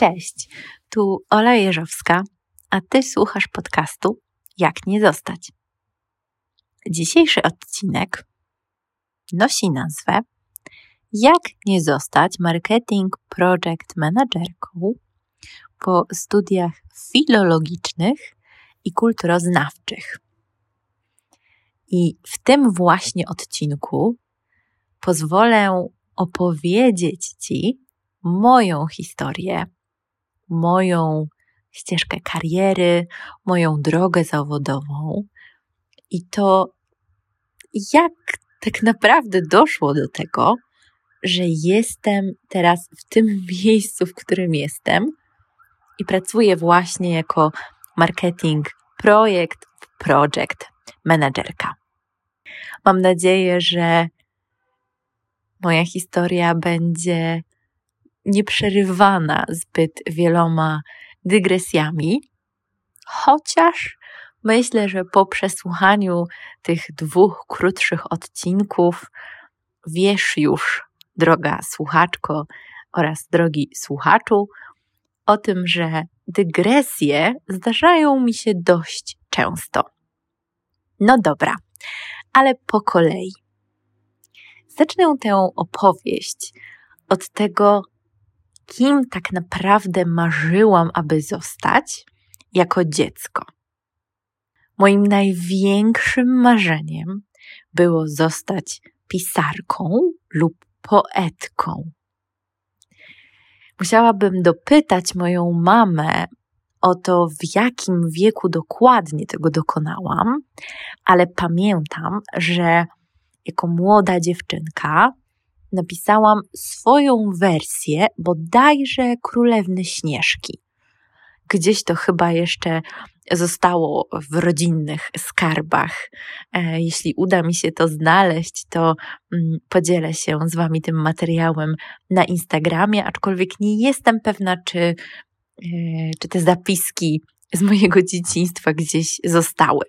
Cześć, tu Ola Jeżowska, a Ty słuchasz podcastu Jak nie zostać. Dzisiejszy odcinek nosi nazwę Jak nie zostać marketing project managerką po studiach filologicznych i kulturoznawczych. I w tym właśnie odcinku pozwolę opowiedzieć Ci moją historię, moją ścieżkę kariery, moją drogę zawodową i to, jak tak naprawdę doszło do tego, że jestem teraz w tym miejscu, w którym jestem i pracuję właśnie jako marketing projekt, project menadżerka. Mam nadzieję, że moja historia będzie nieprzerywana zbyt wieloma dygresjami, chociaż myślę, że po przesłuchaniu tych dwóch krótszych odcinków wiesz już, droga słuchaczko oraz drogi słuchaczu, o tym, że dygresje zdarzają mi się dość często. No dobra, ale po kolei. Zacznę tę opowieść od tego, kim tak naprawdę marzyłam, aby zostać jako dziecko. Moim największym marzeniem było zostać pisarką lub poetką. Musiałabym dopytać moją mamę o to, w jakim wieku dokładnie tego dokonałam, ale pamiętam, że jako młoda dziewczynka napisałam swoją wersję bodajże Królewny Śnieżki. Gdzieś to chyba jeszcze zostało w rodzinnych skarbach. E, jeśli uda mi się to znaleźć, to mm, podzielę się z Wami tym materiałem na Instagramie, aczkolwiek nie jestem pewna, czy, e, czy te zapiski z mojego dzieciństwa gdzieś zostały.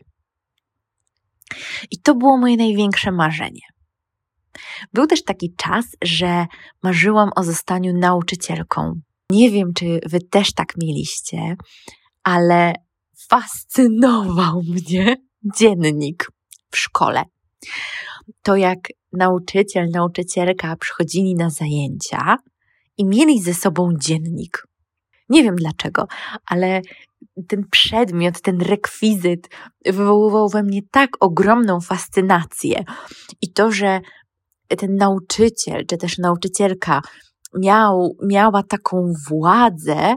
I to było moje największe marzenie. Był też taki czas, że marzyłam o zostaniu nauczycielką. Nie wiem, czy wy też tak mieliście, ale fascynował mnie dziennik w szkole. To jak nauczyciel, nauczycielka przychodzili na zajęcia i mieli ze sobą dziennik. Nie wiem dlaczego, ale ten przedmiot, ten rekwizyt wywoływał we mnie tak ogromną fascynację. I to, że ten nauczyciel, czy też nauczycielka miał, miała taką władzę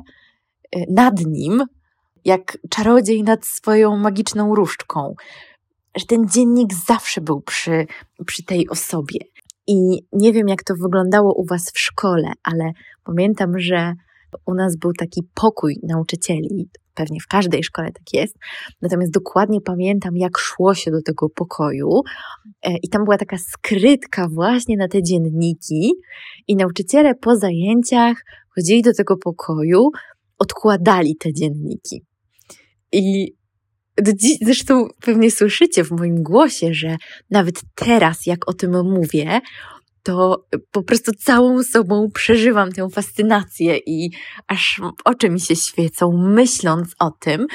y, nad nim, jak czarodziej nad swoją magiczną różdżką, że ten dziennik zawsze był przy, przy tej osobie. I nie wiem, jak to wyglądało u Was w szkole, ale pamiętam, że u nas był taki pokój nauczycieli, pewnie w każdej szkole tak jest. Natomiast dokładnie pamiętam, jak szło się do tego pokoju, e, i tam była taka skrytka właśnie na te dzienniki, i nauczyciele po zajęciach chodzili do tego pokoju, odkładali te dzienniki. I Zresztą pewnie słyszycie w moim głosie, że nawet teraz, jak o tym mówię, to po prostu całą sobą przeżywam tę fascynację i aż oczy mi się świecą, myśląc o tym,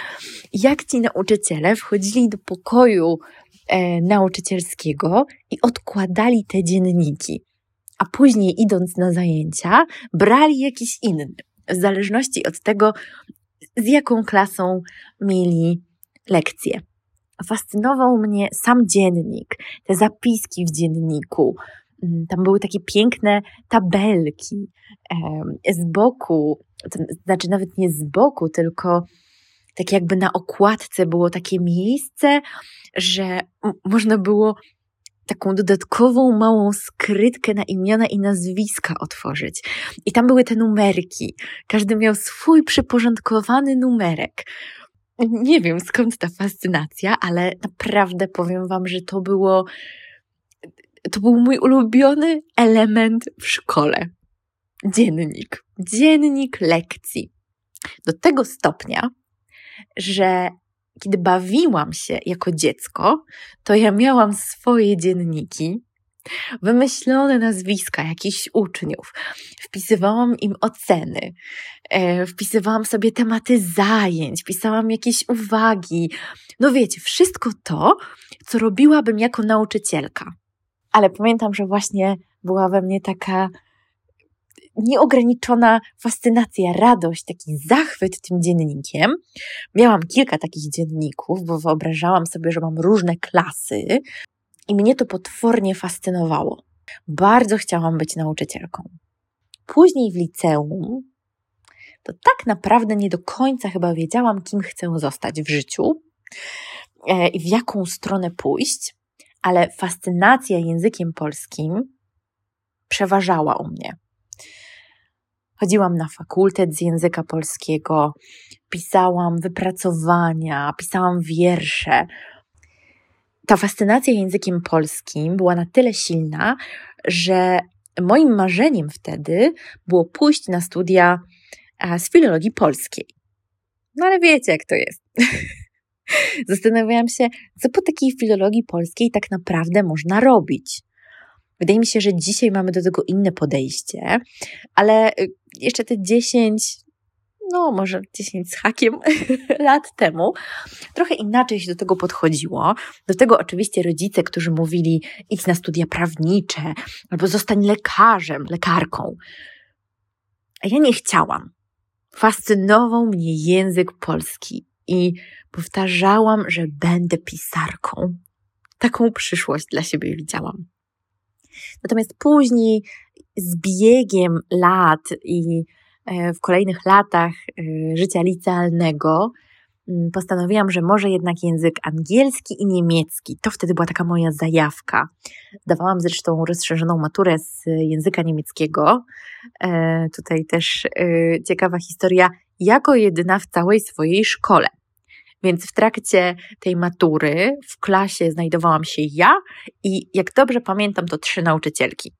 jak ci nauczyciele wchodzili do pokoju e, nauczycielskiego i odkładali te dzienniki, a później idąc na zajęcia, brali jakiś inny, w zależności od tego, z jaką klasą mieli lekcje. Fascynował mnie sam dziennik, te zapiski w dzienniku, tam były takie piękne tabelki z boku, znaczy nawet nie z boku, tylko tak jakby na okładce było takie miejsce, że można było taką dodatkową małą skrytkę na imiona i nazwiska otworzyć. I tam były te numerki. Każdy miał swój przyporządkowany numerek. Nie wiem skąd ta fascynacja, ale naprawdę powiem Wam, że to było to był mój ulubiony element w szkole. Dziennik. Dziennik lekcji. Do tego stopnia, że kiedy bawiłam się jako dziecko, to ja miałam swoje dzienniki wymyślone nazwiska jakichś uczniów, wpisywałam im oceny, e, wpisywałam sobie tematy zajęć, pisałam jakieś uwagi. No wiecie, wszystko to, co robiłabym jako nauczycielka. Ale pamiętam, że właśnie była we mnie taka nieograniczona fascynacja, radość, taki zachwyt tym dziennikiem. Miałam kilka takich dzienników, bo wyobrażałam sobie, że mam różne klasy i mnie to potwornie fascynowało. Bardzo chciałam być nauczycielką. Później w liceum to tak naprawdę nie do końca chyba wiedziałam, kim chcę zostać w życiu e, i w jaką stronę pójść, ale fascynacja językiem polskim przeważała u mnie. Chodziłam na fakultet z języka polskiego, pisałam wypracowania, pisałam wiersze. Ta fascynacja językiem polskim była na tyle silna, że moim marzeniem wtedy było pójść na studia z filologii polskiej. No ale wiecie, jak to jest. Zastanawiałam się, co po takiej filologii polskiej tak naprawdę można robić. Wydaje mi się, że dzisiaj mamy do tego inne podejście, ale y, jeszcze te 10, no może 10 z hakiem lat temu, trochę inaczej się do tego podchodziło. Do tego oczywiście rodzice, którzy mówili idź na studia prawnicze albo zostań lekarzem, lekarką. A ja nie chciałam. Fascynował mnie język polski i powtarzałam, że będę pisarką. Taką przyszłość dla siebie widziałam. Natomiast później z biegiem lat i e, w kolejnych latach e, życia licealnego mm, postanowiłam, że może jednak język angielski i niemiecki. To wtedy była taka moja zajawka. Zdawałam zresztą rozszerzoną maturę z języka niemieckiego. E, tutaj też ciekawa historia, jako jedyna w całej swojej szkole. Więc w trakcie tej matury w klasie znajdowałam się ja i jak dobrze pamiętam, to trzy nauczycielki.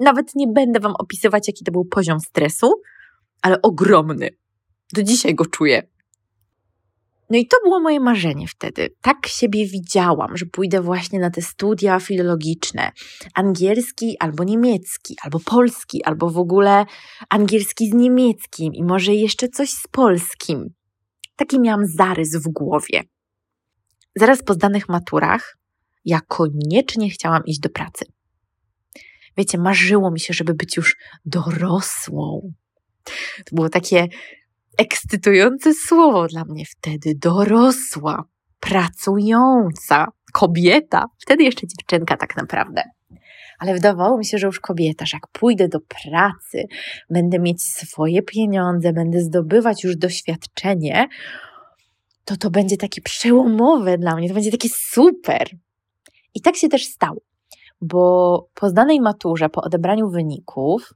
Nawet nie będę Wam opisywać, jaki to był poziom stresu, ale ogromny. Do dzisiaj go czuję. No i to było moje marzenie wtedy. Tak siebie widziałam, że pójdę właśnie na te studia filologiczne. Angielski albo niemiecki, albo polski, albo w ogóle angielski z niemieckim i może jeszcze coś z polskim. Taki miałam zarys w głowie. Zaraz po zdanych maturach ja koniecznie chciałam iść do pracy. Wiecie, marzyło mi się, żeby być już dorosłą. To było takie ekscytujące słowo dla mnie wtedy. Dorosła, pracująca, kobieta. Wtedy jeszcze dziewczynka tak naprawdę ale wydawało mi się, że już kobieta, że jak pójdę do pracy, będę mieć swoje pieniądze, będę zdobywać już doświadczenie, to to będzie takie przełomowe dla mnie, to będzie takie super. I tak się też stało, bo po zdanej maturze, po odebraniu wyników,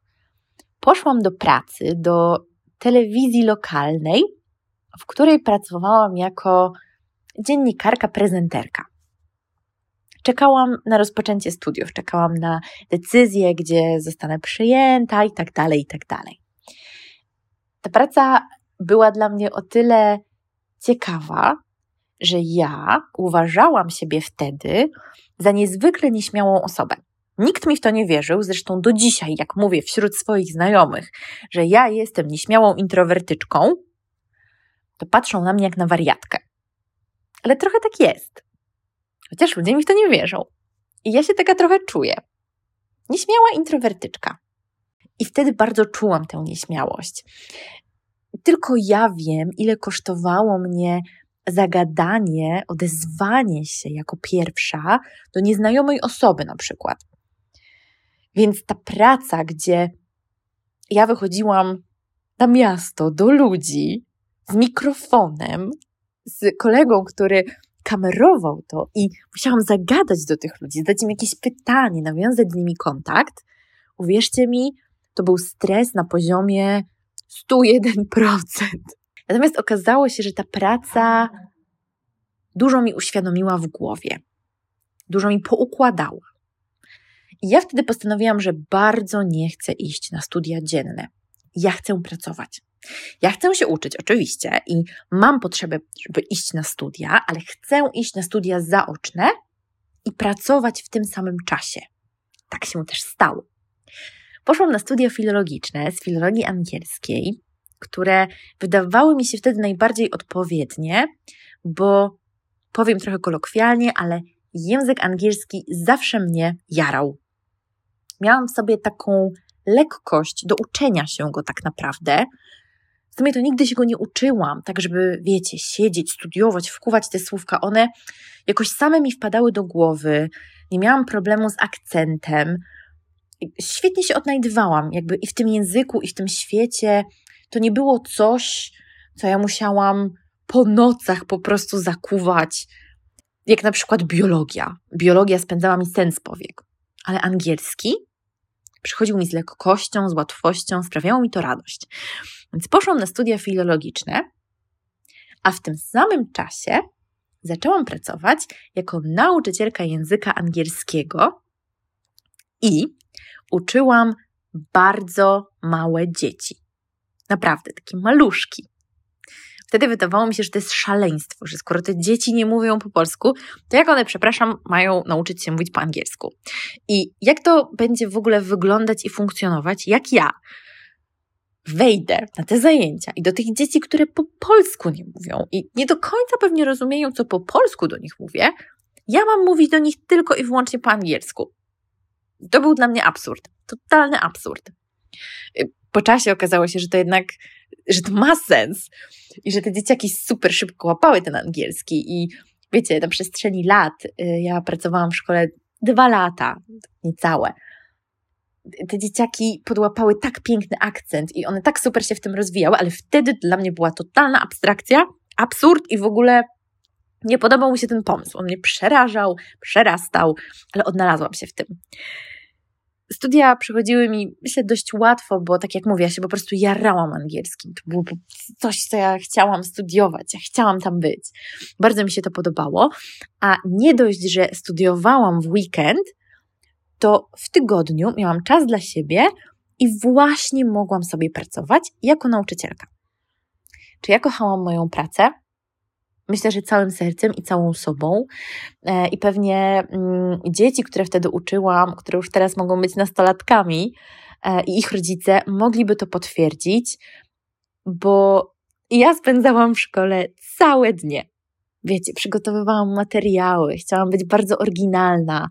poszłam do pracy, do telewizji lokalnej, w której pracowałam jako dziennikarka, prezenterka czekałam na rozpoczęcie studiów, czekałam na decyzję, gdzie zostanę przyjęta i tak dalej, i tak dalej. Ta praca była dla mnie o tyle ciekawa, że ja uważałam siebie wtedy za niezwykle nieśmiałą osobę. Nikt mi w to nie wierzył, zresztą do dzisiaj, jak mówię wśród swoich znajomych, że ja jestem nieśmiałą introwertyczką, to patrzą na mnie jak na wariatkę. Ale trochę tak jest. Chociaż ludzie mi w to nie wierzą. I ja się taka trochę czuję. Nieśmiała introwertyczka. I wtedy bardzo czułam tę nieśmiałość. Tylko ja wiem, ile kosztowało mnie zagadanie, odezwanie się jako pierwsza do nieznajomej osoby, na przykład. Więc ta praca, gdzie ja wychodziłam na miasto do ludzi z mikrofonem, z kolegą, który kamerował to i musiałam zagadać do tych ludzi, zadać im jakieś pytanie, nawiązać z nimi kontakt, uwierzcie mi, to był stres na poziomie 101%. Natomiast okazało się, że ta praca dużo mi uświadomiła w głowie, dużo mi poukładała. I ja wtedy postanowiłam, że bardzo nie chcę iść na studia dzienne. Ja chcę pracować. Ja chcę się uczyć, oczywiście, i mam potrzebę, żeby iść na studia, ale chcę iść na studia zaoczne i pracować w tym samym czasie. tak się też stało. Poszłam na studia filologiczne z filologii angielskiej, które wydawały mi się wtedy najbardziej odpowiednie, bo powiem trochę kolokwialnie, ale język angielski zawsze mnie jarał. Miałam w sobie taką lekkość do uczenia się go tak naprawdę. W sumie to nigdy się go nie uczyłam, tak żeby, wiecie, siedzieć, studiować, wkuwać te słówka. One jakoś same mi wpadały do głowy. Nie miałam problemu z akcentem. Świetnie się odnajdywałam, jakby i w tym języku, i w tym świecie. To nie było coś, co ja musiałam po nocach po prostu zakuwać, jak na przykład biologia. Biologia spędzała mi sens powiek, ale angielski przychodził mi z lekkością, z łatwością, sprawiało mi to radość. Więc poszłam na studia filologiczne, a w tym samym czasie zaczęłam pracować jako nauczycielka języka angielskiego i uczyłam bardzo małe dzieci. Naprawdę, takie maluszki. Wtedy wydawało mi się, że to jest szaleństwo, że skoro te dzieci nie mówią po polsku, to jak one, przepraszam, mają nauczyć się mówić po angielsku? I jak to będzie w ogóle wyglądać i funkcjonować, jak ja wejdę na te zajęcia i do tych dzieci, które po polsku nie mówią i nie do końca pewnie rozumieją, co po polsku do nich mówię, ja mam mówić do nich tylko i wyłącznie po angielsku. To był dla mnie absurd. Totalny absurd. Po czasie okazało się, że to jednak, że to ma sens i że te dzieciaki super szybko łapały ten angielski i wiecie, na przestrzeni lat, y, ja pracowałam w szkole dwa lata, niecałe, te dzieciaki podłapały tak piękny akcent i one tak super się w tym rozwijały, ale wtedy dla mnie była totalna abstrakcja, absurd i w ogóle nie podobał mi się ten pomysł. On mnie przerażał, przerastał, ale odnalazłam się w tym. Studia przychodziły mi, myślę, dość łatwo, bo tak jak mówię, ja się po prostu jarałam angielskim. To było coś, co ja chciałam studiować, ja chciałam tam być. Bardzo mi się to podobało. A nie dość, że studiowałam w weekend, to w tygodniu miałam czas dla siebie i właśnie mogłam sobie pracować jako nauczycielka. Czy ja kochałam moją pracę? Myślę, że całym sercem i całą sobą. E, I pewnie mm, dzieci, które wtedy uczyłam, które już teraz mogą być nastolatkami e, i ich rodzice, mogliby to potwierdzić, bo ja spędzałam w szkole całe dnie. Wiecie, przygotowywałam materiały, chciałam być bardzo oryginalna,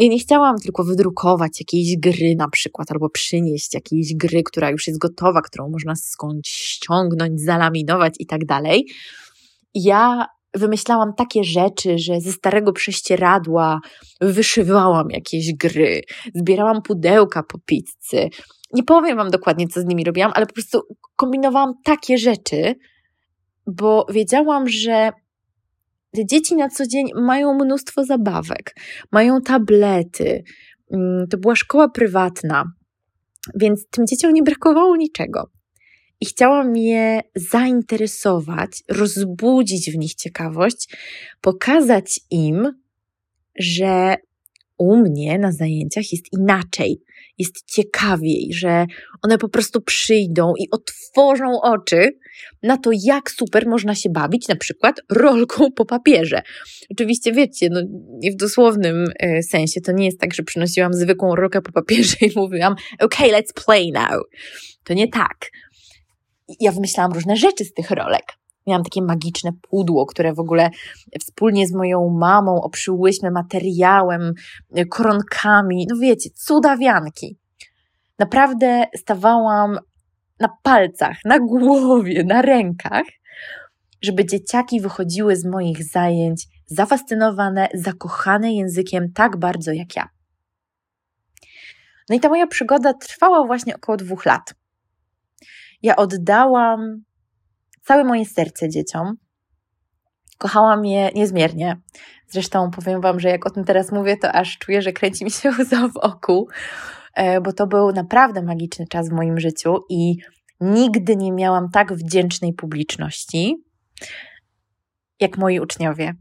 ja nie chciałam tylko wydrukować jakiejś gry na przykład, albo przynieść jakiejś gry, która już jest gotowa, którą można skądś ściągnąć, zalaminować i tak dalej. Ja wymyślałam takie rzeczy, że ze starego prześcieradła wyszywałam jakieś gry, zbierałam pudełka po pizzy. Nie powiem Wam dokładnie, co z nimi robiłam, ale po prostu kombinowałam takie rzeczy, bo wiedziałam, że dzieci na co dzień mają mnóstwo zabawek, mają tablety. Mm, to była szkoła prywatna, więc tym dzieciom nie brakowało niczego. I chciałam je zainteresować, rozbudzić w nich ciekawość, pokazać im, że u mnie na zajęciach jest inaczej, jest ciekawiej, że one po prostu przyjdą i otworzą oczy na to, jak super można się bawić, na przykład rolką po papierze. Oczywiście wiecie, no w dosłownym e, sensie, to nie jest tak, że przynosiłam zwykłą rolkę po papierze i mówiłam, ok, let's play now. To nie tak. Ja wymyślałam różne rzeczy z tych rolek. Miałam takie magiczne pudło, które w ogóle wspólnie z moją mamą oprzyłyśmy materiałem, e, koronkami. No wiecie, cudawianki. Naprawdę stawałam na palcach, na głowie, na rękach, żeby dzieciaki wychodziły z moich zajęć zafascynowane, zakochane językiem tak bardzo jak ja. No i ta moja przygoda trwała właśnie około dwóch lat. Ja oddałam całe moje serce dzieciom. Kochałam je niezmiernie. Zresztą powiem Wam, że jak o tym teraz mówię, to aż czuję, że kręci mi się łza w oku, e, bo to był naprawdę magiczny czas w moim życiu i nigdy nie miałam tak wdzięcznej publiczności jak moi uczniowie.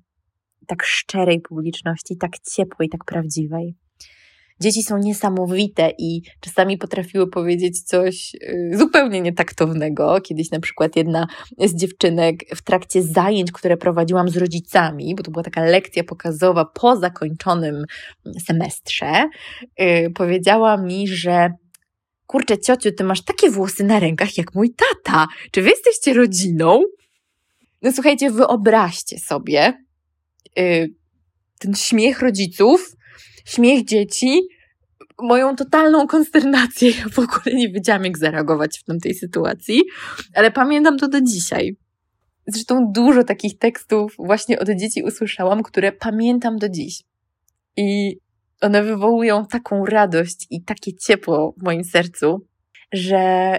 Tak szczerej publiczności, tak ciepłej, tak prawdziwej. Dzieci są niesamowite i czasami potrafiły powiedzieć coś y, zupełnie nietaktownego. Kiedyś na przykład jedna z dziewczynek w trakcie zajęć, które prowadziłam z rodzicami, bo to była taka lekcja pokazowa po zakończonym semestrze, yy, powiedziała mi, że kurczę, ciociu, ty masz takie włosy na rękach jak mój tata. Czy wy jesteście rodziną? No słuchajcie, wyobraźcie sobie yy, ten śmiech rodziców, śmiech dzieci, moją totalną konsternację. Ja w ogóle nie wiedziałam, jak zareagować w tamtej sytuacji, ale pamiętam to do dzisiaj. Zresztą dużo takich tekstów właśnie od dzieci usłyszałam, które pamiętam do dziś. I one wywołują taką radość i takie ciepło w moim sercu, że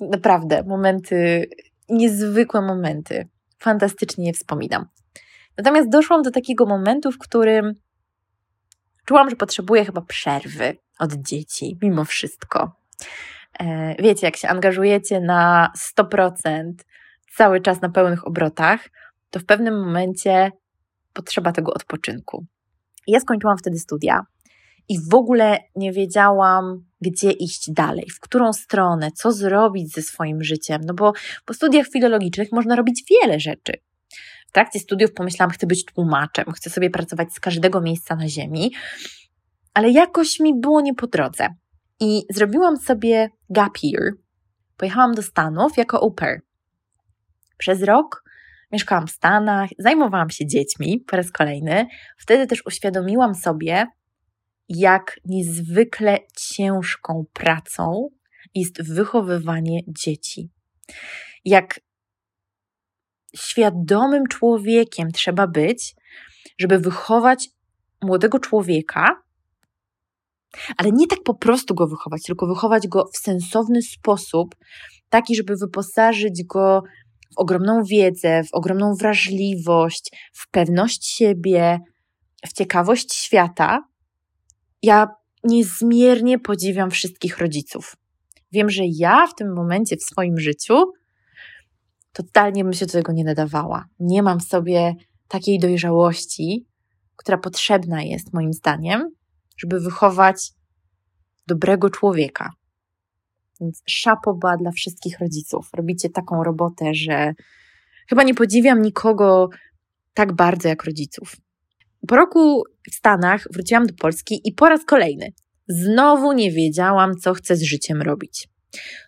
naprawdę momenty, niezwykłe momenty, fantastycznie je wspominam. Natomiast doszłam do takiego momentu, w którym czułam, że potrzebuję chyba przerwy od dzieci, mimo wszystko. E, wiecie, jak się angażujecie na 100%, cały czas na pełnych obrotach, to w pewnym momencie potrzeba tego odpoczynku. Ja skończyłam wtedy studia i w ogóle nie wiedziałam, gdzie iść dalej, w którą stronę, co zrobić ze swoim życiem, no bo po studiach filologicznych można robić wiele rzeczy. W trakcie studiów pomyślałam, chcę być tłumaczem, chcę sobie pracować z każdego miejsca na ziemi, ale jakoś mi było nie po drodze. I zrobiłam sobie gap year. Pojechałam do Stanów jako au pair. Przez rok mieszkałam w Stanach, zajmowałam się dziećmi po raz kolejny. Wtedy też uświadomiłam sobie, jak niezwykle ciężką pracą jest wychowywanie dzieci. Jak świadomym człowiekiem trzeba być, żeby wychować młodego człowieka, ale nie tak po prostu go wychować, tylko wychować go w sensowny sposób, taki, żeby wyposażyć go w ogromną wiedzę, w ogromną wrażliwość, w pewność siebie, w ciekawość świata. Ja niezmiernie podziwiam wszystkich rodziców. Wiem, że ja w tym momencie w swoim życiu totalnie bym się do tego nie nadawała. Nie mam w sobie takiej dojrzałości, która potrzebna jest moim zdaniem, żeby wychować dobrego człowieka. Więc szapoba dla wszystkich rodziców. Robicie taką robotę, że chyba nie podziwiam nikogo tak bardzo jak rodziców. Po roku w Stanach wróciłam do Polski i po raz kolejny znowu nie wiedziałam, co chcę z życiem robić.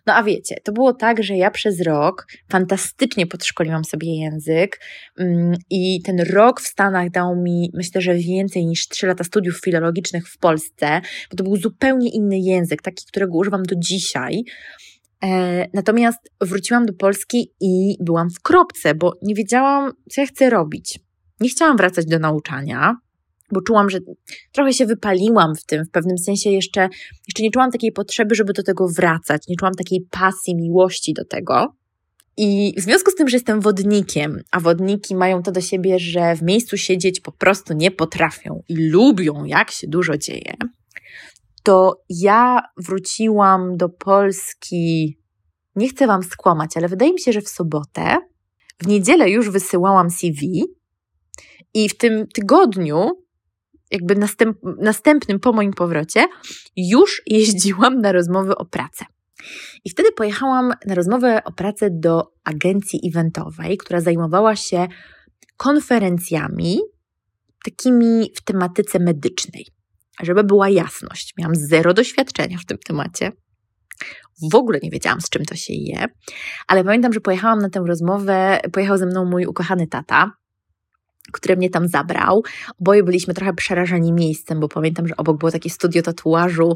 No a wiecie, to było tak, że ja przez rok fantastycznie podszkoliłam sobie język mm, i ten rok w Stanach dał mi, myślę, że więcej niż 3 lata studiów filologicznych w Polsce, bo to był zupełnie inny język, taki, którego używam do dzisiaj. E, natomiast wróciłam do Polski i byłam w kropce, bo nie wiedziałam, co ja chcę robić. Nie chciałam wracać do nauczania, bo czułam, że trochę się wypaliłam w tym, w pewnym sensie jeszcze, jeszcze nie czułam takiej potrzeby, żeby do tego wracać, nie czułam takiej pasji, miłości do tego. I w związku z tym, że jestem wodnikiem, a wodniki mają to do siebie, że w miejscu siedzieć po prostu nie potrafią i lubią, jak się dużo dzieje, to ja wróciłam do Polski, nie chcę Wam skłamać, ale wydaje mi się, że w sobotę, w niedzielę już wysyłałam CV i w tym tygodniu jakby następ, następnym po moim powrocie, już jeździłam na rozmowy o pracę. I wtedy pojechałam na rozmowę o pracę do agencji eventowej, która zajmowała się konferencjami takimi w tematyce medycznej. Żeby była jasność, miałam zero doświadczenia w tym temacie. W ogóle nie wiedziałam, z czym to się je, ale pamiętam, że pojechałam na tę rozmowę, pojechał ze mną mój ukochany tata, który mnie tam zabrał. Oboje byliśmy trochę przerażeni miejscem, bo pamiętam, że obok było takie studio tatuażu,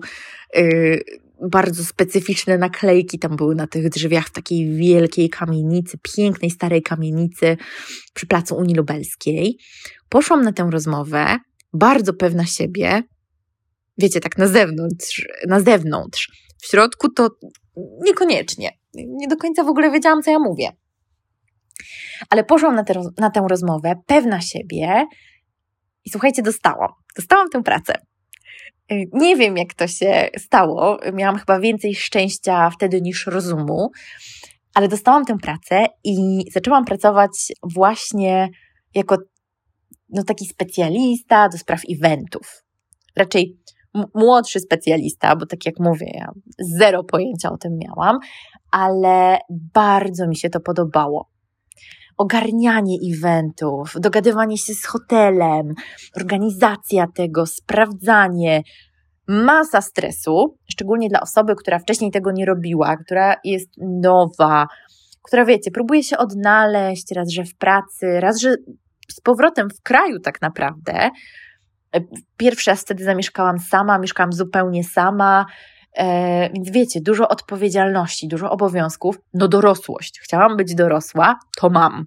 yy, bardzo specyficzne naklejki tam były na tych drzwiach w takiej wielkiej kamienicy, pięknej starej kamienicy przy placu Unii Lubelskiej. Poszłam na tę rozmowę, bardzo pewna siebie, wiecie, tak na zewnątrz, na zewnątrz. W środku to niekoniecznie. Nie do końca w ogóle wiedziałam, co ja mówię. Ale poszłam na, te, na tę rozmowę, pewna siebie i słuchajcie, dostałam. Dostałam tę pracę. Y, nie wiem, jak to się stało. Miałam chyba więcej szczęścia wtedy niż rozumu, ale dostałam tę pracę i zaczęłam pracować właśnie jako no, taki specjalista do spraw eventów. Raczej młodszy specjalista, bo tak jak mówię, ja zero pojęcia o tym miałam, ale bardzo mi się to podobało. Ogarnianie eventów, dogadywanie się z hotelem, organizacja tego, sprawdzanie, masa stresu, szczególnie dla osoby, która wcześniej tego nie robiła, która jest nowa, która wiecie, próbuje się odnaleźć, raz, że w pracy, raz, że z powrotem w kraju tak naprawdę. Pierwszy raz wtedy zamieszkałam sama, mieszkałam zupełnie sama, e, więc wiecie, dużo odpowiedzialności, dużo obowiązków, no dorosłość. Chciałam być dorosła, to mam.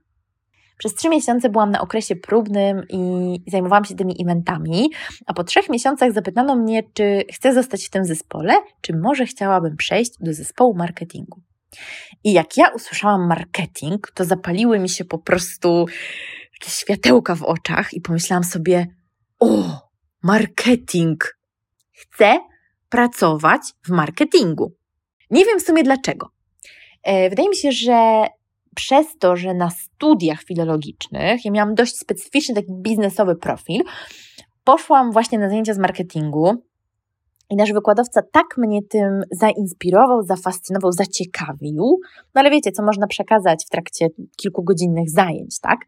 Przez trzy miesiące byłam na okresie próbnym i zajmowałam się tymi eventami, a po trzech miesiącach zapytano mnie, czy chcę zostać w tym zespole, czy może chciałabym przejść do zespołu marketingu. I jak ja usłyszałam marketing, to zapaliły mi się po prostu jakieś światełka w oczach i pomyślałam sobie: O, marketing! Chcę pracować w marketingu. Nie wiem w sumie dlaczego. E, wydaje mi się, że przez to, że na studiach filologicznych ja miałam dość specyficzny taki biznesowy profil, poszłam właśnie na zajęcia z marketingu i nasz wykładowca tak mnie tym zainspirował, zafascynował, zaciekawił. No ale wiecie, co można przekazać w trakcie kilkugodzinnych zajęć, tak?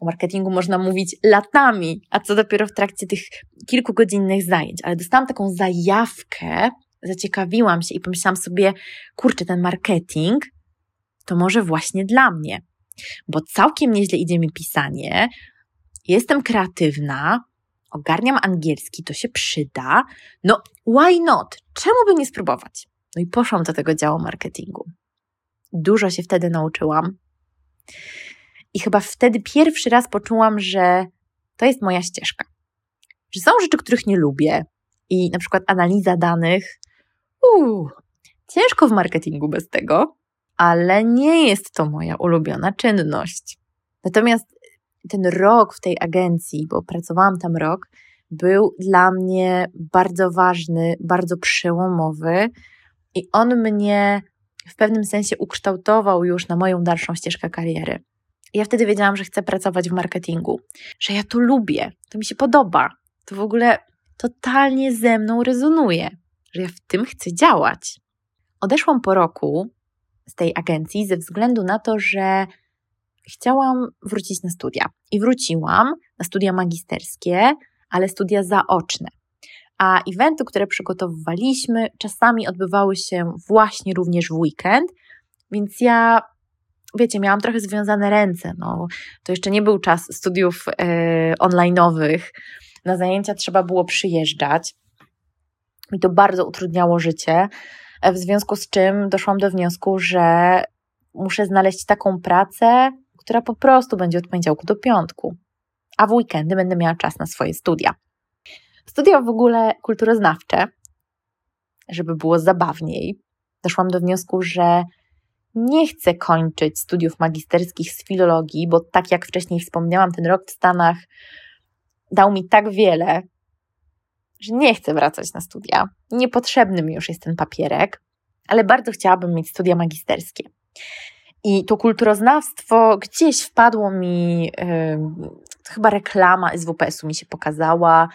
O marketingu można mówić latami, a co dopiero w trakcie tych kilkugodzinnych zajęć. Ale dostałam taką zajawkę, zaciekawiłam się i pomyślałam sobie, kurczę, ten marketing to może właśnie dla mnie, bo całkiem nieźle idzie mi pisanie, jestem kreatywna, ogarniam angielski, to się przyda. No, why not? Czemu by nie spróbować? No i poszłam do tego działu marketingu. Dużo się wtedy nauczyłam. I chyba wtedy pierwszy raz poczułam, że to jest moja ścieżka. Że są rzeczy, których nie lubię. I na przykład analiza danych. Uuu, ciężko w marketingu bez tego, ale nie jest to moja ulubiona czynność. Natomiast ten rok w tej agencji, bo pracowałam tam rok, był dla mnie bardzo ważny, bardzo przełomowy i on mnie w pewnym sensie ukształtował już na moją dalszą ścieżkę kariery. Ja wtedy wiedziałam, że chcę pracować w marketingu, że ja to lubię, to mi się podoba, to w ogóle totalnie ze mną rezonuje, że ja w tym chcę działać. Odeszłam po roku z tej agencji ze względu na to, że chciałam wrócić na studia. I wróciłam na studia magisterskie, ale studia zaoczne. A eventy, które przygotowywaliśmy, czasami odbywały się właśnie również w weekend, więc ja, wiecie, miałam trochę związane ręce. No, to jeszcze nie był czas studiów e, online'owych. Na zajęcia trzeba było przyjeżdżać. Mi to bardzo utrudniało życie, w związku z czym doszłam do wniosku, że muszę znaleźć taką pracę, która po prostu będzie od poniedziałku do piątku, a w weekendy będę miała czas na swoje studia. Studia w ogóle kulturoznawcze, żeby było zabawniej, doszłam do wniosku, że nie chcę kończyć studiów magisterskich z filologii, bo tak jak wcześniej wspomniałam, ten rok w Stanach dał mi tak wiele, że nie chcę wracać na studia. Niepotrzebny mi już jest ten papierek, ale bardzo chciałabym mieć studia magisterskie. I to kulturoznawstwo gdzieś wpadło mi, yy, chyba reklama SWPS-u mi się pokazała.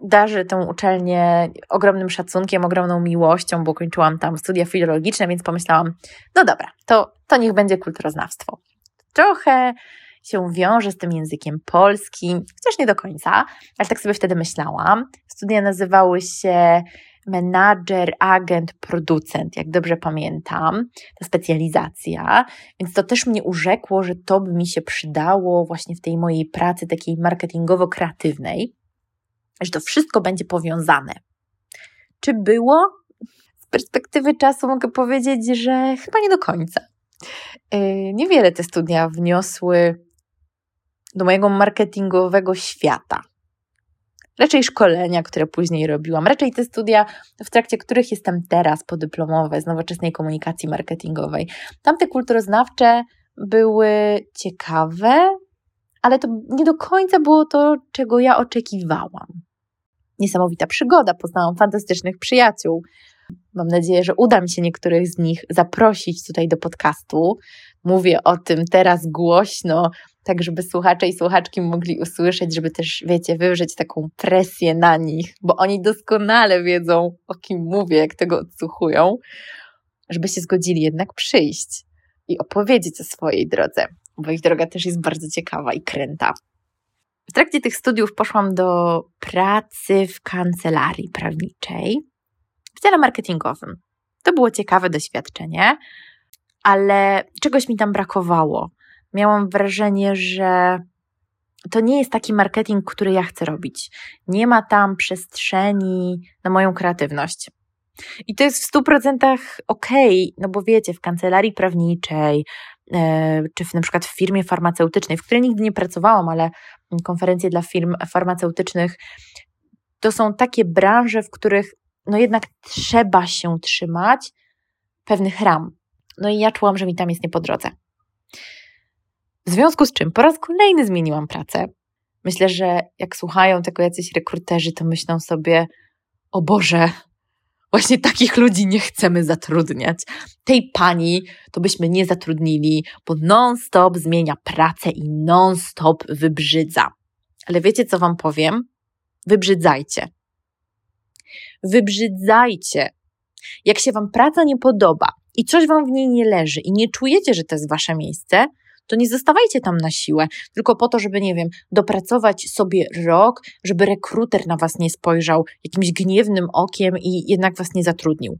Darzę tę uczelnię ogromnym szacunkiem, ogromną miłością, bo kończyłam tam studia filologiczne, więc pomyślałam, no dobra, to, to niech będzie kulturoznawstwo. Trochę się wiąże z tym językiem polskim, chociaż nie do końca, ale tak sobie wtedy myślałam. Studia nazywały się menadżer, agent, producent, jak dobrze pamiętam, ta specjalizacja, więc to też mnie urzekło, że to by mi się przydało właśnie w tej mojej pracy takiej marketingowo-kreatywnej, że to wszystko będzie powiązane. Czy było? Z perspektywy czasu mogę powiedzieć, że chyba nie do końca. Yy, niewiele te studia wniosły do mojego marketingowego świata raczej szkolenia, które później robiłam, raczej te studia, w trakcie których jestem teraz podyplomowe z nowoczesnej komunikacji marketingowej. Tamte kulturoznawcze były ciekawe, ale to nie do końca było to, czego ja oczekiwałam. Niesamowita przygoda, poznałam fantastycznych przyjaciół. Mam nadzieję, że uda mi się niektórych z nich zaprosić tutaj do podcastu. mówię o tym teraz głośno, tak żeby słuchacze i słuchaczki mogli usłyszeć, żeby też, wiecie, wywrzeć taką presję na nich, bo oni doskonale wiedzą, o kim mówię, jak tego odsłuchują, żeby się zgodzili jednak przyjść i opowiedzieć o swojej drodze, bo ich droga też jest bardzo ciekawa i kręta. W trakcie tych studiów poszłam do pracy w kancelarii prawniczej w dziale marketingowym. To było ciekawe doświadczenie, ale czegoś mi tam brakowało. Miałam wrażenie, że to nie jest taki marketing, który ja chcę robić. Nie ma tam przestrzeni na moją kreatywność. I to jest w 100% okej, okay, no bo wiecie, w kancelarii prawniczej, czy w, na przykład w firmie farmaceutycznej, w której nigdy nie pracowałam, ale konferencje dla firm farmaceutycznych, to są takie branże, w których no jednak trzeba się trzymać pewnych ram. No i ja czułam, że mi tam jest nie po drodze. W związku z czym po raz kolejny zmieniłam pracę. Myślę, że jak słuchają tego jacyś rekruterzy, to myślą sobie: O Boże, właśnie takich ludzi nie chcemy zatrudniać. Tej pani to byśmy nie zatrudnili, bo non-stop zmienia pracę i non-stop wybrzydza. Ale wiecie, co wam powiem? Wybrzydzajcie. Wybrzydzajcie. Jak się wam praca nie podoba i coś wam w niej nie leży i nie czujecie, że to jest wasze miejsce, to nie zostawajcie tam na siłę, tylko po to, żeby, nie wiem, dopracować sobie rok, żeby rekruter na was nie spojrzał jakimś gniewnym okiem i jednak was nie zatrudnił.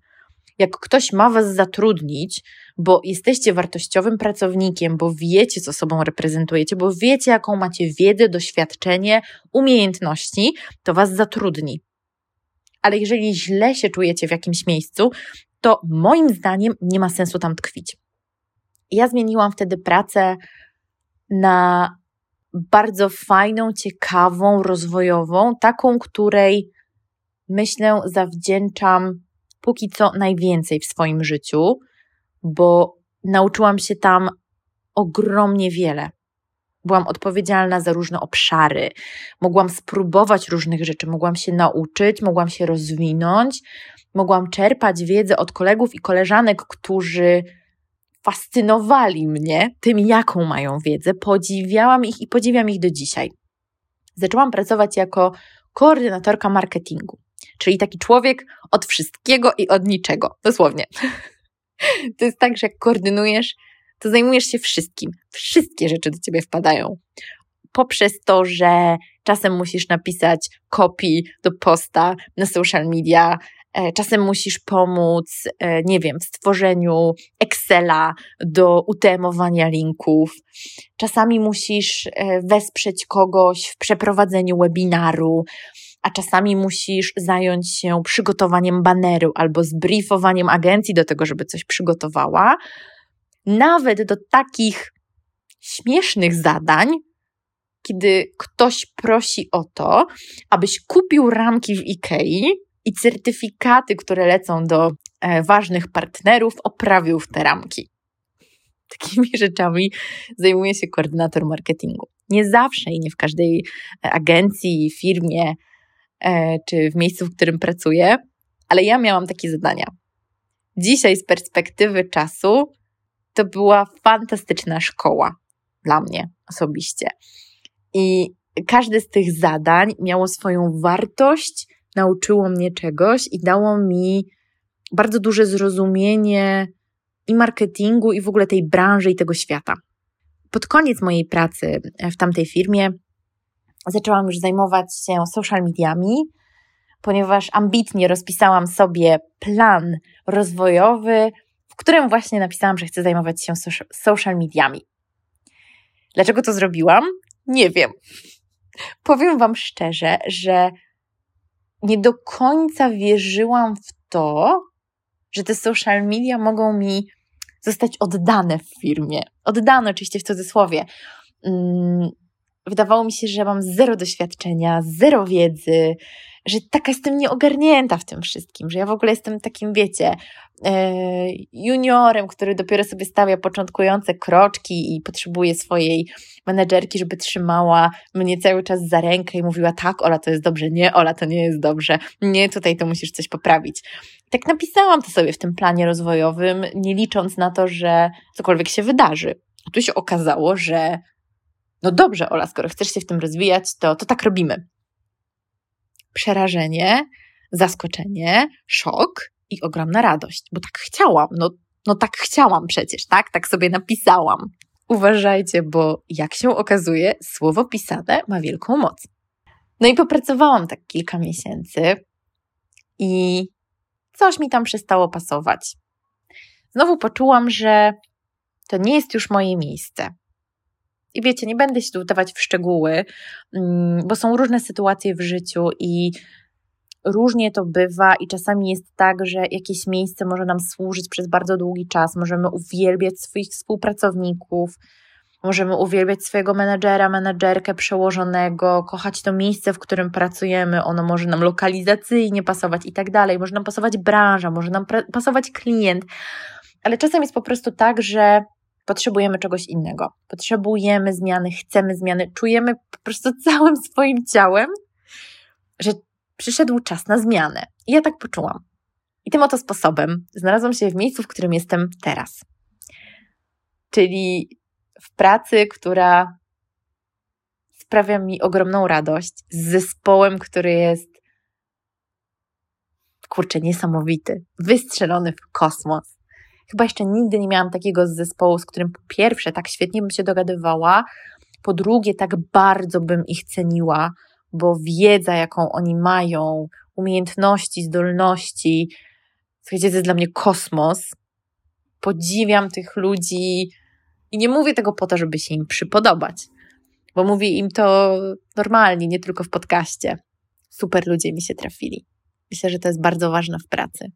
Jak ktoś ma was zatrudnić, bo jesteście wartościowym pracownikiem, bo wiecie, co sobą reprezentujecie, bo wiecie, jaką macie wiedzę, doświadczenie, umiejętności, to was zatrudni. Ale jeżeli źle się czujecie w jakimś miejscu, to moim zdaniem nie ma sensu tam tkwić. Ja zmieniłam wtedy pracę na bardzo fajną, ciekawą, rozwojową, taką, której myślę zawdzięczam póki co najwięcej w swoim życiu, bo nauczyłam się tam ogromnie wiele. Byłam odpowiedzialna za różne obszary, mogłam spróbować różnych rzeczy, mogłam się nauczyć, mogłam się rozwinąć, mogłam czerpać wiedzę od kolegów i koleżanek, którzy fascynowali mnie tym, jaką mają wiedzę. Podziwiałam ich i podziwiam ich do dzisiaj. Zaczęłam pracować jako koordynatorka marketingu, czyli taki człowiek od wszystkiego i od niczego, dosłownie. To jest tak, że jak koordynujesz, to zajmujesz się wszystkim. Wszystkie rzeczy do ciebie wpadają. Poprzez to, że czasem musisz napisać kopii do posta na social media, czasem musisz pomóc, e, nie wiem, w stworzeniu Excela do UTM-owania linków. Czasami musisz e, wesprzeć kogoś w przeprowadzeniu webinaru, a czasami musisz zająć się przygotowaniem baneru albo zbriefowaniem agencji do tego, żeby coś przygotowała. Nawet do takich śmiesznych zadań, kiedy ktoś prosi o to, abyś kupił ramki w Ikei i certyfikaty, które lecą do e, ważnych partnerów, oprawił w te ramki. Takimi rzeczami zajmuje się koordynator marketingu. Nie zawsze i nie w każdej e, agencji, firmie e, czy w miejscu, w którym pracuję, ale ja miałam takie zadania. Dzisiaj, z perspektywy czasu, to była fantastyczna szkoła dla mnie osobiście. I każde z tych zadań miało swoją wartość nauczyło mnie czegoś i dało mi bardzo duże zrozumienie i marketingu, i w ogóle tej branży i tego świata. Pod koniec mojej pracy w tamtej firmie zaczęłam już zajmować się social mediami, ponieważ ambitnie rozpisałam sobie plan rozwojowy, w którym właśnie napisałam, że chcę zajmować się social mediami. Dlaczego to zrobiłam? Nie wiem. Powiem Wam szczerze, że nie do końca wierzyłam w to, że te social media mogą mi zostać oddane w firmie. Oddane oczywiście w cudzysłowie. Mm, wydawało mi się, że mam zero doświadczenia, zero wiedzy, że taka jestem nieogarnięta w tym wszystkim, że ja w ogóle jestem takim, wiecie, e, juniorem, który dopiero sobie stawia początkujące kroczki i potrzebuje swojej menedżerki, żeby trzymała mnie cały czas za rękę i mówiła tak, Ola, to jest dobrze, nie, Ola, to nie jest dobrze, nie, tutaj to musisz coś poprawić. Tak napisałam to sobie w tym planie rozwojowym, nie licząc na to, że cokolwiek się wydarzy. A tu się okazało, że no dobrze, Ola, skoro chcesz się w tym rozwijać, to, to tak robimy przerażenie, zaskoczenie, szok i ogromna radość, bo tak chciałam, no, no tak chciałam przecież, tak? Tak sobie napisałam. Uważajcie, bo jak się okazuje, słowo pisane ma wielką moc. No i popracowałam tak kilka miesięcy i coś mi tam przestało pasować. Znowu poczułam, że to nie jest już moje miejsce. I wiecie, nie będę się tu wdawać w szczegóły, mm, bo są różne sytuacje w życiu i różnie to bywa, i czasami jest tak, że jakieś miejsce może nam służyć przez bardzo długi czas. Możemy uwielbiać swoich współpracowników, możemy uwielbiać swojego menedżera, menedżerkę, przełożonego, kochać to miejsce, w którym pracujemy. Ono może nam lokalizacyjnie pasować i tak dalej. Może nam pasować branża, może nam pasować klient. Ale czasem jest po prostu tak, że potrzebujemy czegoś innego. Potrzebujemy zmiany, chcemy zmiany, czujemy po prostu całym swoim ciałem, że przyszedł czas na zmianę. I ja tak poczułam. I tym oto sposobem znalazłam się w miejscu, w którym jestem teraz. Czyli w pracy, która sprawia mi ogromną radość, z zespołem, który jest kurczę, niesamowity, wystrzelony w kosmos. Chyba jeszcze nigdy nie miałam takiego zespołu, z którym po pierwsze tak świetnie bym się dogadywała, po drugie tak bardzo bym ich ceniła, bo wiedza, jaką oni mają, umiejętności, zdolności, słuchajcie, to jest dla mnie kosmos. Podziwiam tych ludzi i nie mówię tego po to, żeby się im przypodobać, bo mówię im to normalnie, nie tylko w podcaście. Super ludzie mi się trafili. Myślę, że to jest bardzo ważne w pracy.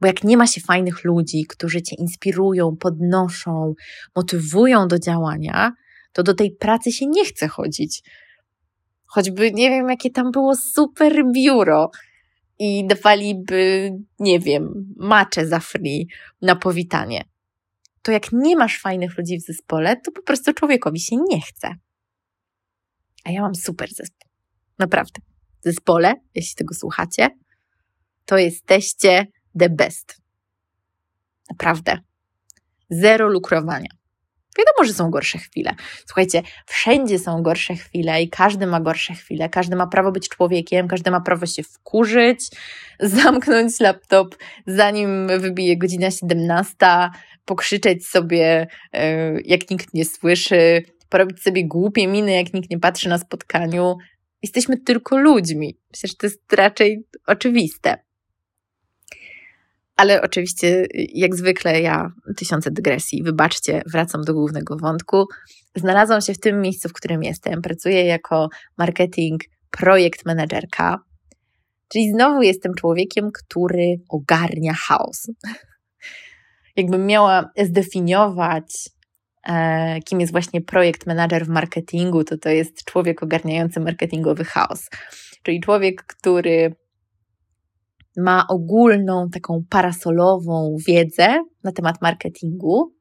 Bo jak nie ma się fajnych ludzi, którzy cię inspirują, podnoszą, motywują do działania, to do tej pracy się nie chce chodzić. Choćby nie wiem, jakie tam było super biuro i dawaliby, nie wiem, macze za free na powitanie. To jak nie masz fajnych ludzi w zespole, to po prostu człowiekowi się nie chce. A ja mam super zespół. Naprawdę. Zespole, jeśli tego słuchacie, to jesteście the best. Naprawdę. Zero lukrowania. Wiadomo, że są gorsze chwile. Słuchajcie, wszędzie są gorsze chwile i każdy ma gorsze chwile. Każdy ma prawo być człowiekiem, każdy ma prawo się wkurzyć, zamknąć laptop, zanim wybije godzina 17, pokrzyczeć sobie, e, jak nikt nie słyszy, porobić sobie głupie miny, jak nikt nie patrzy na spotkaniu. Jesteśmy tylko ludźmi. Myślę, że to jest raczej oczywiste. Ale oczywiście, jak zwykle, ja tysiące dygresji, wybaczcie, wracam do głównego wątku. Znalazłam się w tym miejscu, w którym jestem. Pracuję jako marketing projekt menedżerka, czyli znowu jestem człowiekiem, który ogarnia chaos. Jakbym miała zdefiniować, e, kim jest właśnie projekt menedżer w marketingu, to to jest człowiek ogarniający marketingowy chaos. Czyli człowiek, który ma ogólną, taką parasolową wiedzę na temat marketingu,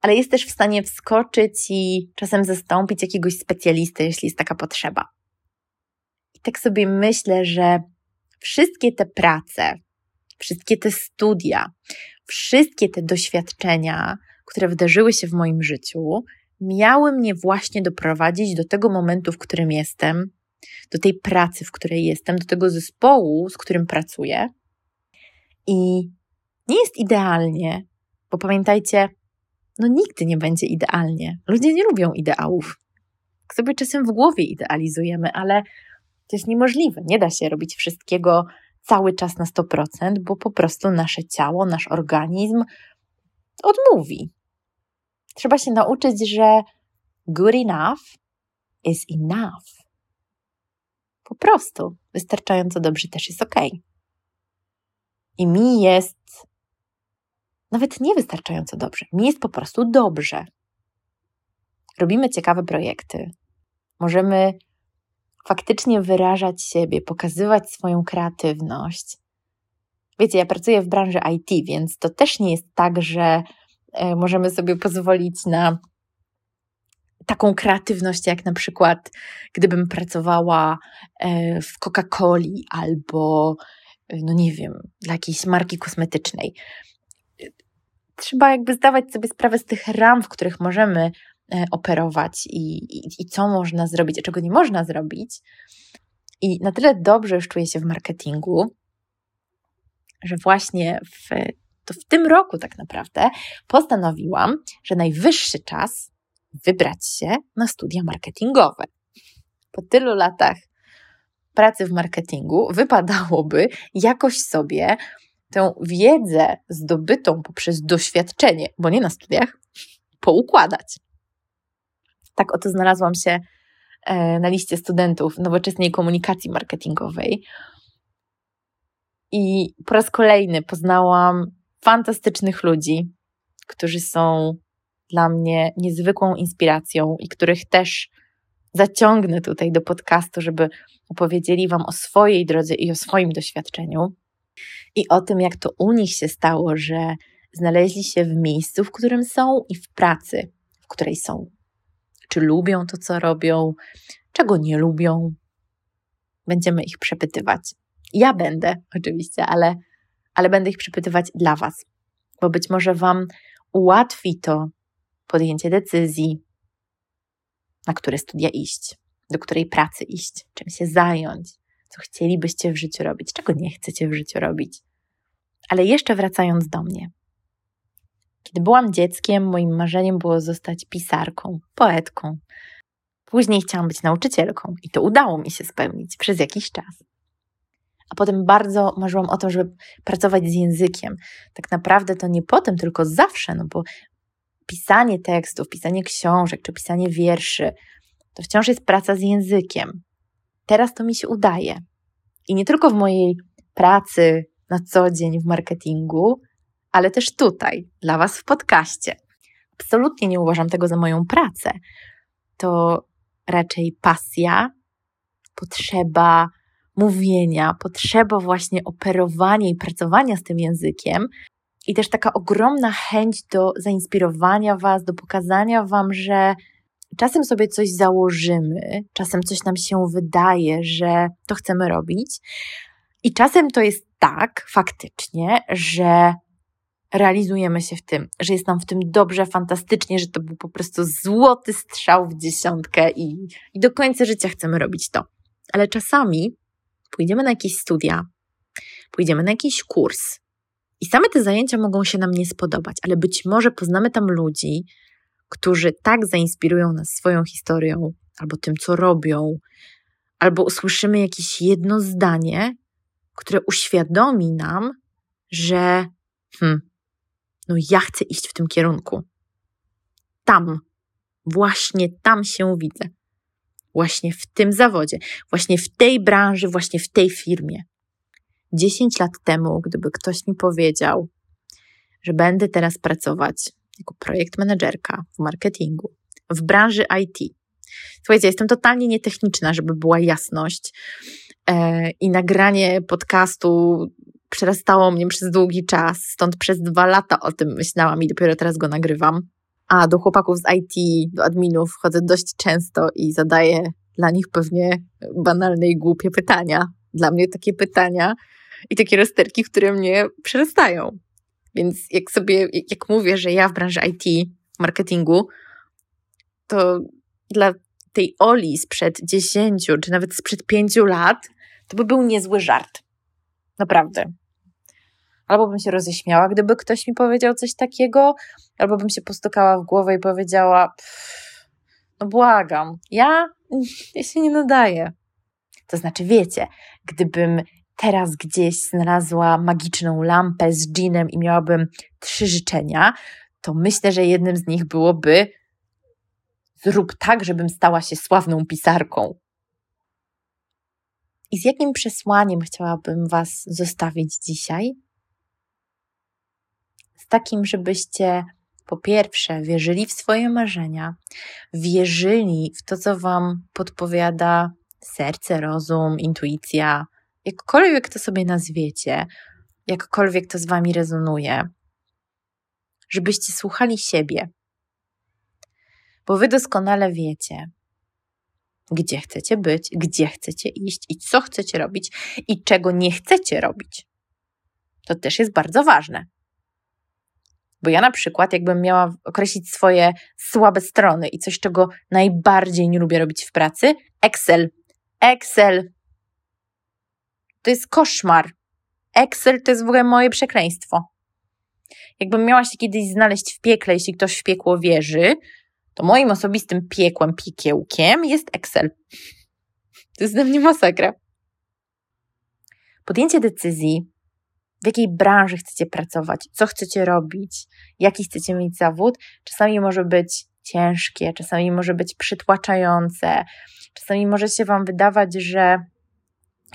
ale jest też w stanie wskoczyć i czasem zastąpić jakiegoś specjalisty, jeśli jest taka potrzeba. I tak sobie myślę, że wszystkie te prace, wszystkie te studia, wszystkie te doświadczenia, które wydarzyły się w moim życiu, miały mnie właśnie doprowadzić do tego momentu, w którym jestem, do tej pracy, w której jestem, do tego zespołu, z którym pracuję. I nie jest idealnie, bo pamiętajcie, no nigdy nie będzie idealnie. Ludzie nie lubią ideałów. Tak sobie czasem w głowie idealizujemy, ale to jest niemożliwe. Nie da się robić wszystkiego cały czas na 100%, bo po prostu nasze ciało, nasz organizm odmówi. Trzeba się nauczyć, że good enough is enough. Po prostu wystarczająco dobrze też jest ok. I mi jest nawet niewystarczająco dobrze. Mi jest po prostu dobrze. Robimy ciekawe projekty, możemy faktycznie wyrażać siebie, pokazywać swoją kreatywność. Wiecie, ja pracuję w branży IT, więc to też nie jest tak, że e, możemy sobie pozwolić na taką kreatywność, jak na przykład gdybym pracowała e, w Coca-Coli albo, e, no nie wiem, dla jakiejś marki kosmetycznej. Trzeba jakby zdawać sobie sprawę z tych ram, w których możemy e, operować i, i, i co można zrobić, a czego nie można zrobić. I na tyle dobrze już czuję się w marketingu, że właśnie w, to w tym roku tak naprawdę postanowiłam, że najwyższy czas wybrać się na studia marketingowe. Po tylu latach pracy w marketingu wypadałoby jakoś sobie tę wiedzę zdobytą poprzez doświadczenie, bo nie na studiach, poukładać. Tak oto znalazłam się e, na liście studentów nowoczesnej komunikacji marketingowej. I po raz kolejny poznałam fantastycznych ludzi, którzy są dla mnie niezwykłą inspiracją i których też zaciągnę tutaj do podcastu, żeby opowiedzieli Wam o swojej drodze i o swoim doświadczeniu i o tym, jak to u nich się stało, że znaleźli się w miejscu, w którym są i w pracy, w której są. Czy lubią to, co robią, czego nie lubią. Będziemy ich przepytywać. Ja będę, oczywiście, ale, ale będę ich przepytywać dla Was, bo być może Wam ułatwi to podjęcie decyzji, na które studia iść, do której pracy iść, czym się zająć, co chcielibyście w życiu robić, czego nie chcecie w życiu robić. Ale jeszcze wracając do mnie. Kiedy byłam dzieckiem, moim marzeniem było zostać pisarką, poetką. Później chciałam być nauczycielką i to udało mi się spełnić przez jakiś czas. A potem bardzo marzyłam o to, żeby pracować z językiem. Tak naprawdę to nie potem, tylko zawsze, no bo pisanie tekstów, pisanie książek czy pisanie wierszy, to wciąż jest praca z językiem. Teraz to mi się udaje. I nie tylko w mojej pracy na co dzień w marketingu, ale też tutaj, dla Was w podcaście. Absolutnie nie uważam tego za moją pracę. To raczej pasja, potrzeba mówienia, potrzeba właśnie operowania i pracowania z tym językiem, i też taka ogromna chęć do zainspirowania Was, do pokazania Wam, że czasem sobie coś założymy, czasem coś nam się wydaje, że to chcemy robić, i czasem to jest tak faktycznie, że realizujemy się w tym, że jest nam w tym dobrze, fantastycznie, że to był po prostu złoty strzał w dziesiątkę i, i do końca życia chcemy robić to. Ale czasami pójdziemy na jakieś studia, pójdziemy na jakiś kurs, i same te zajęcia mogą się nam nie spodobać, ale być może poznamy tam ludzi, którzy tak zainspirują nas swoją historią, albo tym, co robią, albo usłyszymy jakieś jedno zdanie, które uświadomi nam, że hmm, no ja chcę iść w tym kierunku. Tam, właśnie tam się widzę. Właśnie w tym zawodzie, właśnie w tej branży, właśnie w tej firmie. 10 lat temu, gdyby ktoś mi powiedział, że będę teraz pracować jako projekt menedżerka w marketingu, w branży IT. Słuchajcie, jestem totalnie nietechniczna, żeby była jasność. E, I nagranie podcastu przerastało mnie przez długi czas, stąd przez dwa lata o tym myślałam i dopiero teraz go nagrywam. A do chłopaków z IT, do adminów chodzę dość często i zadaję dla nich pewnie banalne i głupie pytania. Dla mnie takie pytania i takie rozterki, które mnie przerastają. Więc jak sobie, jak mówię, że ja w branży IT, marketingu, to dla tej Oli sprzed 10 czy nawet sprzed 5 lat, to by był niezły żart. Naprawdę. Albo bym się roześmiała, gdyby ktoś mi powiedział coś takiego, albo bym się postukała w głowę i powiedziała: No błagam, ja, ja się nie nadaję. To znaczy, wiecie, gdybym teraz gdzieś znalazła magiczną lampę z dżinem i miałabym trzy życzenia, to myślę, że jednym z nich byłoby zrób tak, żebym stała się sławną pisarką. I z jakim przesłaniem chciałabym Was zostawić dzisiaj? Z takim, żebyście po pierwsze, wierzyli w swoje marzenia, wierzyli w to, co Wam podpowiada serce, rozum, intuicja, jakkolwiek to sobie nazwiecie, jakkolwiek to z Wami rezonuje, żebyście słuchali siebie. Bo Wy doskonale wiecie, gdzie chcecie być, gdzie chcecie iść i co chcecie robić i czego nie chcecie robić. To też jest bardzo ważne. Bo ja na przykład, jakbym miała określić swoje słabe strony i coś, czego najbardziej nie lubię robić w pracy, Excel. Excel. To jest koszmar. Excel to jest w ogóle moje przekleństwo. Jakbym miała się kiedyś znaleźć w piekle, jeśli ktoś w piekło wierzy, to moim osobistym piekłem, piekiełkiem jest Excel. To jest dla mnie masakra. Podjęcie decyzji w jakiej branży chcecie pracować, co chcecie robić, jaki chcecie mieć zawód, czasami może być ciężkie, czasami może być przytłaczające, czasami może się Wam wydawać, że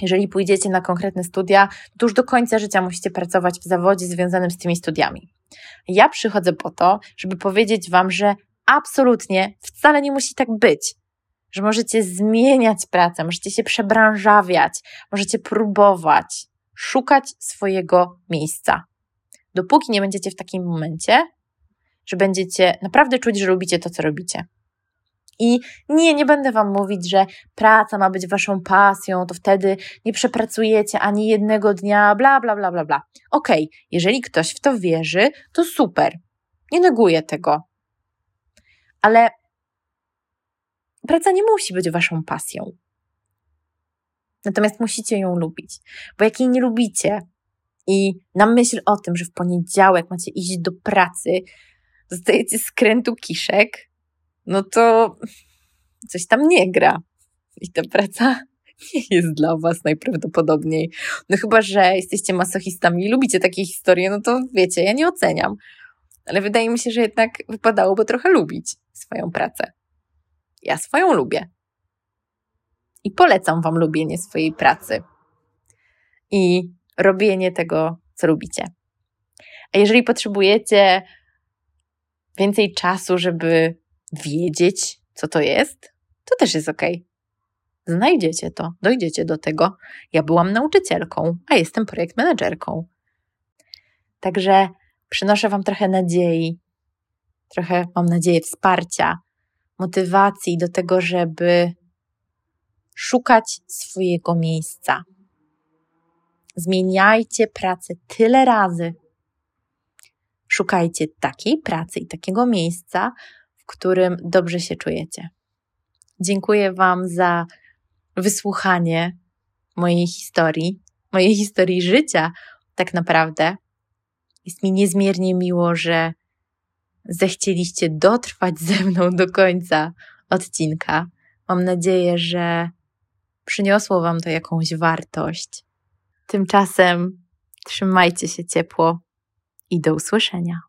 jeżeli pójdziecie na konkretne studia, to już do końca życia musicie pracować w zawodzie związanym z tymi studiami. Ja przychodzę po to, żeby powiedzieć Wam, że absolutnie wcale nie musi tak być. Że możecie zmieniać pracę, możecie się przebranżawiać, możecie próbować, szukać swojego miejsca. Dopóki nie będziecie w takim momencie, że będziecie naprawdę czuć, że lubicie to, co robicie. I nie, nie będę Wam mówić, że praca ma być Waszą pasją, to wtedy nie przepracujecie ani jednego dnia, bla, bla, bla, bla, bla. Okej, okay, jeżeli ktoś w to wierzy, to super. Nie neguję tego. Ale praca nie musi być Waszą pasją. Natomiast musicie ją lubić, bo jak jej nie lubicie i na myśl o tym, że w poniedziałek macie iść do pracy, dostajecie skrętu kiszek, no to coś tam nie gra. I ta praca nie jest dla Was najprawdopodobniej. No chyba, że jesteście masochistami i lubicie takie historie, no to wiecie, ja nie oceniam. Ale wydaje mi się, że jednak wypadałoby trochę lubić swoją pracę. Ja swoją lubię i polecam Wam lubienie swojej pracy i robienie tego, co lubicie. A jeżeli potrzebujecie więcej czasu, żeby wiedzieć, co to jest, to też jest ok. Znajdziecie to, dojdziecie do tego. Ja byłam nauczycielką, a jestem projekt menedżerką. Także przynoszę Wam trochę nadziei, trochę mam nadzieję wsparcia, motywacji do tego, żeby szukać swojego miejsca. Zmieniajcie pracę tyle razy. Szukajcie takiej pracy i takiego miejsca, w którym dobrze się czujecie. Dziękuję Wam za wysłuchanie mojej historii, mojej historii życia, tak naprawdę. Jest mi niezmiernie miło, że zechcieliście dotrwać ze mną do końca odcinka. Mam nadzieję, że przyniosło Wam to jakąś wartość. Tymczasem trzymajcie się ciepło i do usłyszenia.